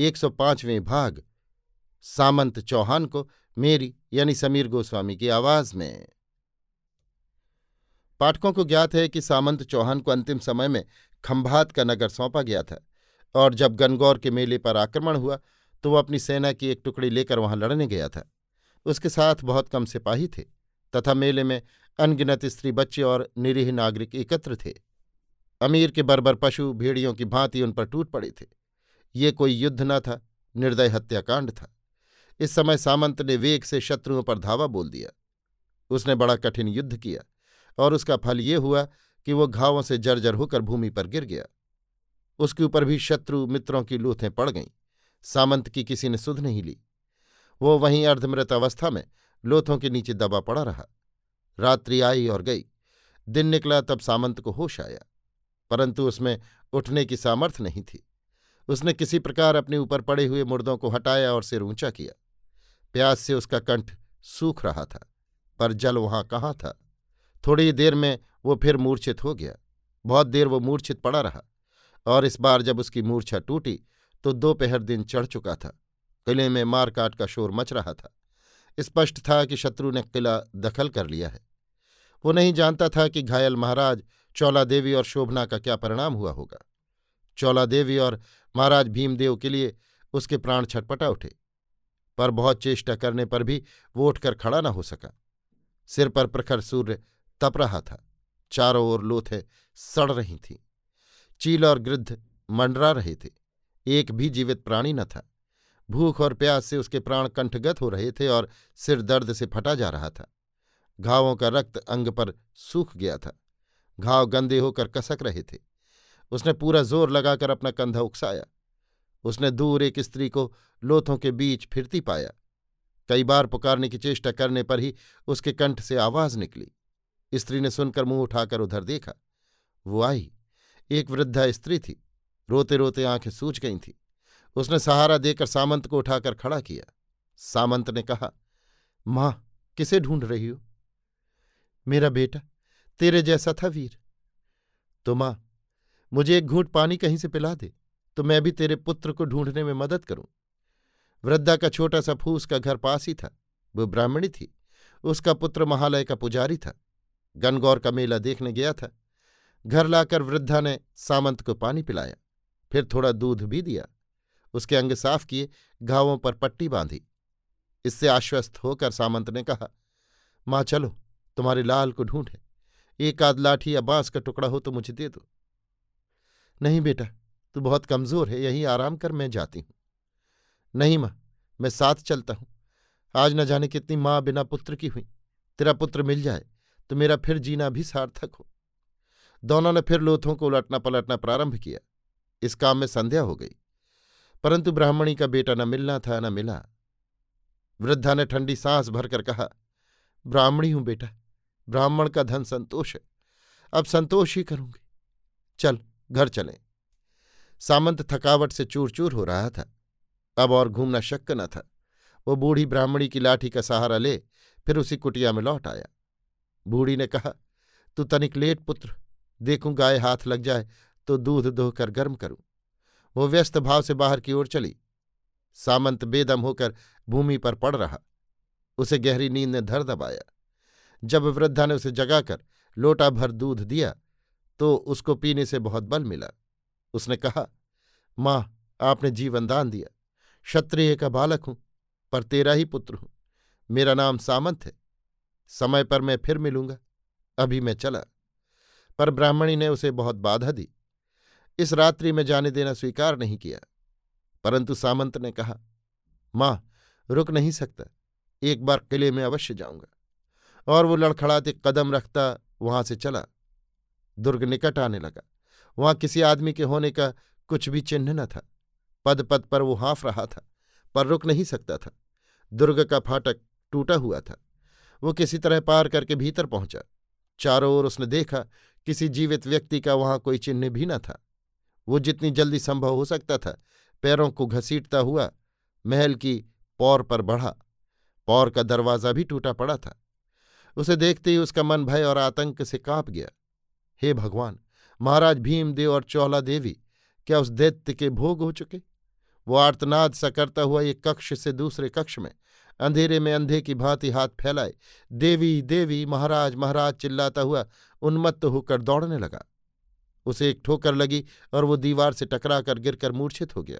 105वें भाग, सामंत चौहान को मेरी यानी समीर गोस्वामी की आवाज़ में। पाठकों को ज्ञात है कि सामंत चौहान को अंतिम समय में खंभात का नगर सौंपा गया था और जब गनगौर के मेले पर आक्रमण हुआ तो वह अपनी सेना की एक टुकड़ी लेकर वहाँ लड़ने गया था। उसके साथ बहुत कम सिपाही थे तथा मेले में अनगिनत स्त्री बच्चे और निरीह नागरिक एकत्र थे। अमीर के बर्बर पशु भेड़ियों की भांति उन पर टूट पड़े थे। ये कोई युद्ध न था, निर्दय हत्याकांड था। इस समय सामंत ने वेग से शत्रुओं पर धावा बोल दिया। उसने बड़ा कठिन युद्ध किया और उसका फल ये हुआ कि वो घावों से जर्जर होकर भूमि पर गिर गया। उसके ऊपर भी शत्रु मित्रों की लूथें पड़ गईं। सामंत की किसी ने सुध नहीं ली। वो वहीं अर्धमृत अवस्था में लोथों के नीचे दबा पड़ा रहा। रात्रि आई और गई। दिन निकला तब सामंत को होश आया, परंतु उसमें उठने की सामर्थ्य नहीं थी। उसने किसी प्रकार अपने ऊपर पड़े हुए मुर्दों को हटाया और सिर ऊँचा किया। प्यास से उसका कंठ सूख रहा था, पर जल वहाँ कहाँ था? थोड़ी देर में वो फिर मूर्छित हो गया। बहुत देर वो मूर्छित पड़ा रहा, और इस बार जब उसकी मूर्छा टूटी तो दोपहर दिन चढ़ चुका था। किले में मारकाट का शोर मच रहा था। स्पष्ट था कि शत्रु ने किला दखल कर लिया है। वो नहीं जानता था कि घायल महाराज चौला देवी और शोभना का क्या परिणाम हुआ होगा। चौला देवी और महाराज भीमदेव के लिए उसके प्राण छटपटा उठे। पर बहुत चेष्टा करने पर भी वो उठकर खड़ा न हो सका। सिर पर प्रखर सूर्य तप रहा था। चारों ओर लोथें सड़ रही थीं। चील और गृद्ध मंडरा रहे थे। एक भी जीवित प्राणी न था। भूख और प्यास से उसके प्राण कंठगत हो रहे थे और सिर दर्द से फटा जा रहा था। घावों का रक्त अंग पर सूख गया था। घाव गंदे होकर कसक रहे थे। उसने पूरा ज़ोर लगाकर अपना कंधा उकसाया। उसने दूर एक स्त्री को लोथों के बीच फिरती पाया। कई बार पुकारने की चेष्टा करने पर ही उसके कंठ से आवाज़ निकली। स्त्री ने सुनकर मुँह उठाकर उधर देखा। वो आई। एक वृद्धा स्त्री थी। रोते रोते आँखें सूझ गई थी। उसने सहारा देकर सामंत को उठाकर खड़ा किया। सामंत ने कहा, माँ, किसे ढूंढ रही हो? मेरा बेटा, तेरे जैसा था वीर। तो माँ मुझे एक घूंट पानी कहीं से पिला दे तो मैं भी तेरे पुत्र को ढूँढने में मदद करूँ। वृद्धा का छोटा सा फूस का घर पास ही था। वो ब्राह्मणी थी। उसका पुत्र महालय का पुजारी था। गनगौर का मेला देखने गया था। घर लाकर वृद्धा ने सामंत को पानी पिलाया। फिर थोड़ा दूध भी दिया। उसके अंग साफ़ किए, घावों पर पट्टी बांधी। इससे आश्वस्त होकर सामंत ने कहा, माँ, चलो, तुम्हारे लाल को ढूंढे। एक आध लाठी या बाँस का टुकड़ा हो तो मुझे दे दो। नहीं बेटा, तू बहुत कमज़ोर है, यहीं आराम कर, मैं जाती हूँ। नहीं माँ, मैं साथ चलता हूँ। आज न जाने कितनी माँ बिना पुत्र की हुई। तेरा पुत्र मिल जाए तो मेरा फिर जीना भी सार्थक हो। दोनों ने फिर लोथों को उलटना पलटना प्रारंभ किया। इस काम में संध्या हो गई। परंतु ब्राह्मणी का बेटा न मिलना था, न मिला। वृद्धा ने ठंडी सांस भरकर कहा, ब्राह्मणी हूँ बेटा, ब्राह्मण का धन संतोष है। अब संतोष ही करूँगी। चल घर चलें। सामंत थकावट से चूर चूर हो रहा था। अब और घूमना शक्क न था। वो बूढ़ी ब्राह्मणी की लाठी का सहारा ले, फिर उसी कुटिया में लौट आया। बूढ़ी ने कहा, तू तनिक लेट पुत्र, देखूँ गाय हाथ लग जाए तो दूध दोहकर गर्म करूँ। वो व्यस्त भाव से बाहर की ओर चली। सामंत बेदम होकर भूमि पर पड़ रहा। उसे गहरी नींद ने धर दबाया। जब वृद्धा ने उसे जगाकर लोटा भर दूध दिया तो उसको पीने से बहुत बल मिला। उसने कहा, माँ, आपने जीवन दान दिया। क्षत्रिय का बालक हूँ, पर तेरा ही पुत्र हूँ। मेरा नाम सामंत है। समय पर मैं फिर मिलूँगा। अभी मैं चला पर ब्राह्मणी ने उसे बहुत बाधा दी। इस रात्रि में जाने देना स्वीकार नहीं किया। परंतु सामंत ने कहा, माँ, रुक नहीं सकता। एक बार किले में अवश्य जाऊँगा और वो लड़खड़ाते कदम रखता वहाँ से चला। दुर्ग निकट आने लगा। वहाँ किसी आदमी के होने का कुछ भी चिन्ह न था। पद पद पर वो हाँफ रहा था, पर रुक नहीं सकता था। दुर्ग का फाटक टूटा हुआ था। वो किसी तरह पार करके भीतर पहुँचा। चारों ओर उसने देखा, किसी जीवित व्यक्ति का वहाँ कोई चिन्ह भी न था। वो जितनी जल्दी संभव हो सकता था, पैरों को घसीटता हुआ महल की पौर पर बढ़ा। पौर का दरवाज़ा भी टूटा पड़ा था। उसे देखते ही उसका मन भय और आतंक से काँप गया। हे भगवान, महाराज भीमदेव और चौला देवी, क्या उस दैत्य के भोग हो चुके? वो आर्तनाद सा करता हुआ एक कक्ष से दूसरे कक्ष में, अंधेरे में अंधे की भांति हाथ फैलाए, देवी देवी, महाराज महाराज चिल्लाता हुआ उन्मत्त होकर दौड़ने लगा। उसे एक ठोकर लगी और वो दीवार से टकरा टकराकर गिरकर मूर्छित हो गया।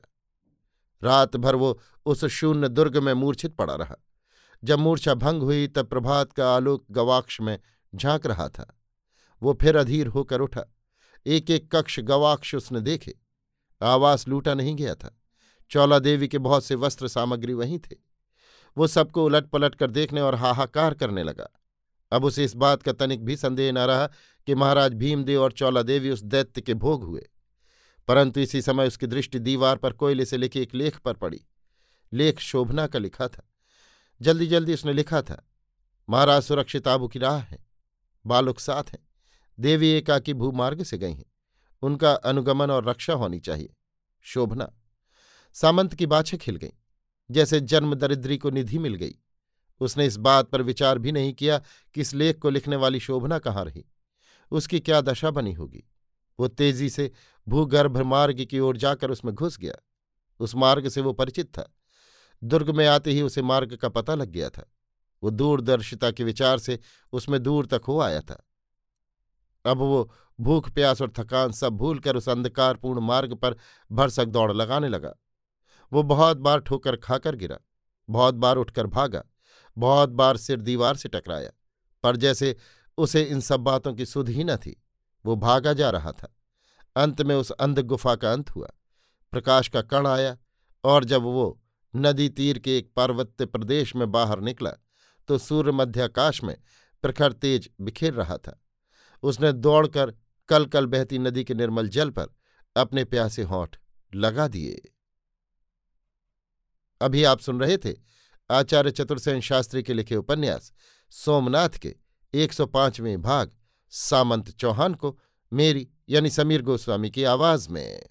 रात भर वो उस शून्य दुर्ग में मूर्छित पड़ा रहा। जब मूर्छा भंग हुई, तब प्रभात का आलोक गवाक्ष में झाँक रहा था। वो फिर अधीर होकर उठा। एक एक कक्ष गवाक्ष उसने देखे। आवास लूटा नहीं गया था। चौला देवी के बहुत से वस्त्र सामग्री वहीं थे। वो सबको उलट पलट कर देखने और हाहाकार करने लगा। अब उसे इस बात का तनिक भी संदेह न रहा कि महाराज भीमदेव और चौला देवी उस दैत्य के भोग हुए। परंतु इसी समय उसकी दृष्टि दीवार पर कोयले से लिखे एक लेख पर पड़ी। लेख शोभना का लिखा था। जल्दी जल्दी उसने लिखा था, महाराज सुरक्षित आबू की राह है, बालुक साथ हैं। देवी एकाकी भूमार्ग से गई हैं। उनका अनुगमन और रक्षा होनी चाहिए। शोभना। सामंत की बाछें खिल गईं। जैसे जन्म दरिद्री को निधि मिल गई। उसने इस बात पर विचार भी नहीं किया कि इस लेख को लिखने वाली शोभना कहाँ रही। उसकी क्या दशा बनी होगी? वो तेज़ी से भूगर्भ मार्ग की ओर जाकर उसमें घुस गया। उस मार्ग से वो परिचित था। दुर्ग में आते ही उसे मार्ग का पता लग गया था। वो दूरदर्शिता के विचार से उसमें दूर तक हो आया था। अब वो भूख, प्यास और थकान सब भूलकर उस अंधकारपूर्ण मार्ग पर भरसक दौड़ लगाने लगा। वो बहुत बार ठोकर खाकर गिरा, बहुत बार उठकर भागा, बहुत बार सिर दीवार से टकराया, पर जैसे उसे इन सब बातों की सुध ही न थी, वो भागा जा रहा था। अंत में उस अंध गुफा का अंत हुआ। प्रकाश का कण आया और जब वो नदी तीर के एक पार्वत्य प्रदेश में बाहर निकला तो सूर्य मध्याकाश में प्रखर तेज बिखेर रहा था। उसने दौड़कर कल कल बहती नदी के निर्मल जल पर अपने प्यासे होंठ लगा दिए। अभी आप सुन रहे थे आचार्य चतुर्सेन शास्त्री के लिखे उपन्यास सोमनाथ के 105वें भाग सामंत चौहान को मेरी यानी समीर गोस्वामी की आवाज़ में।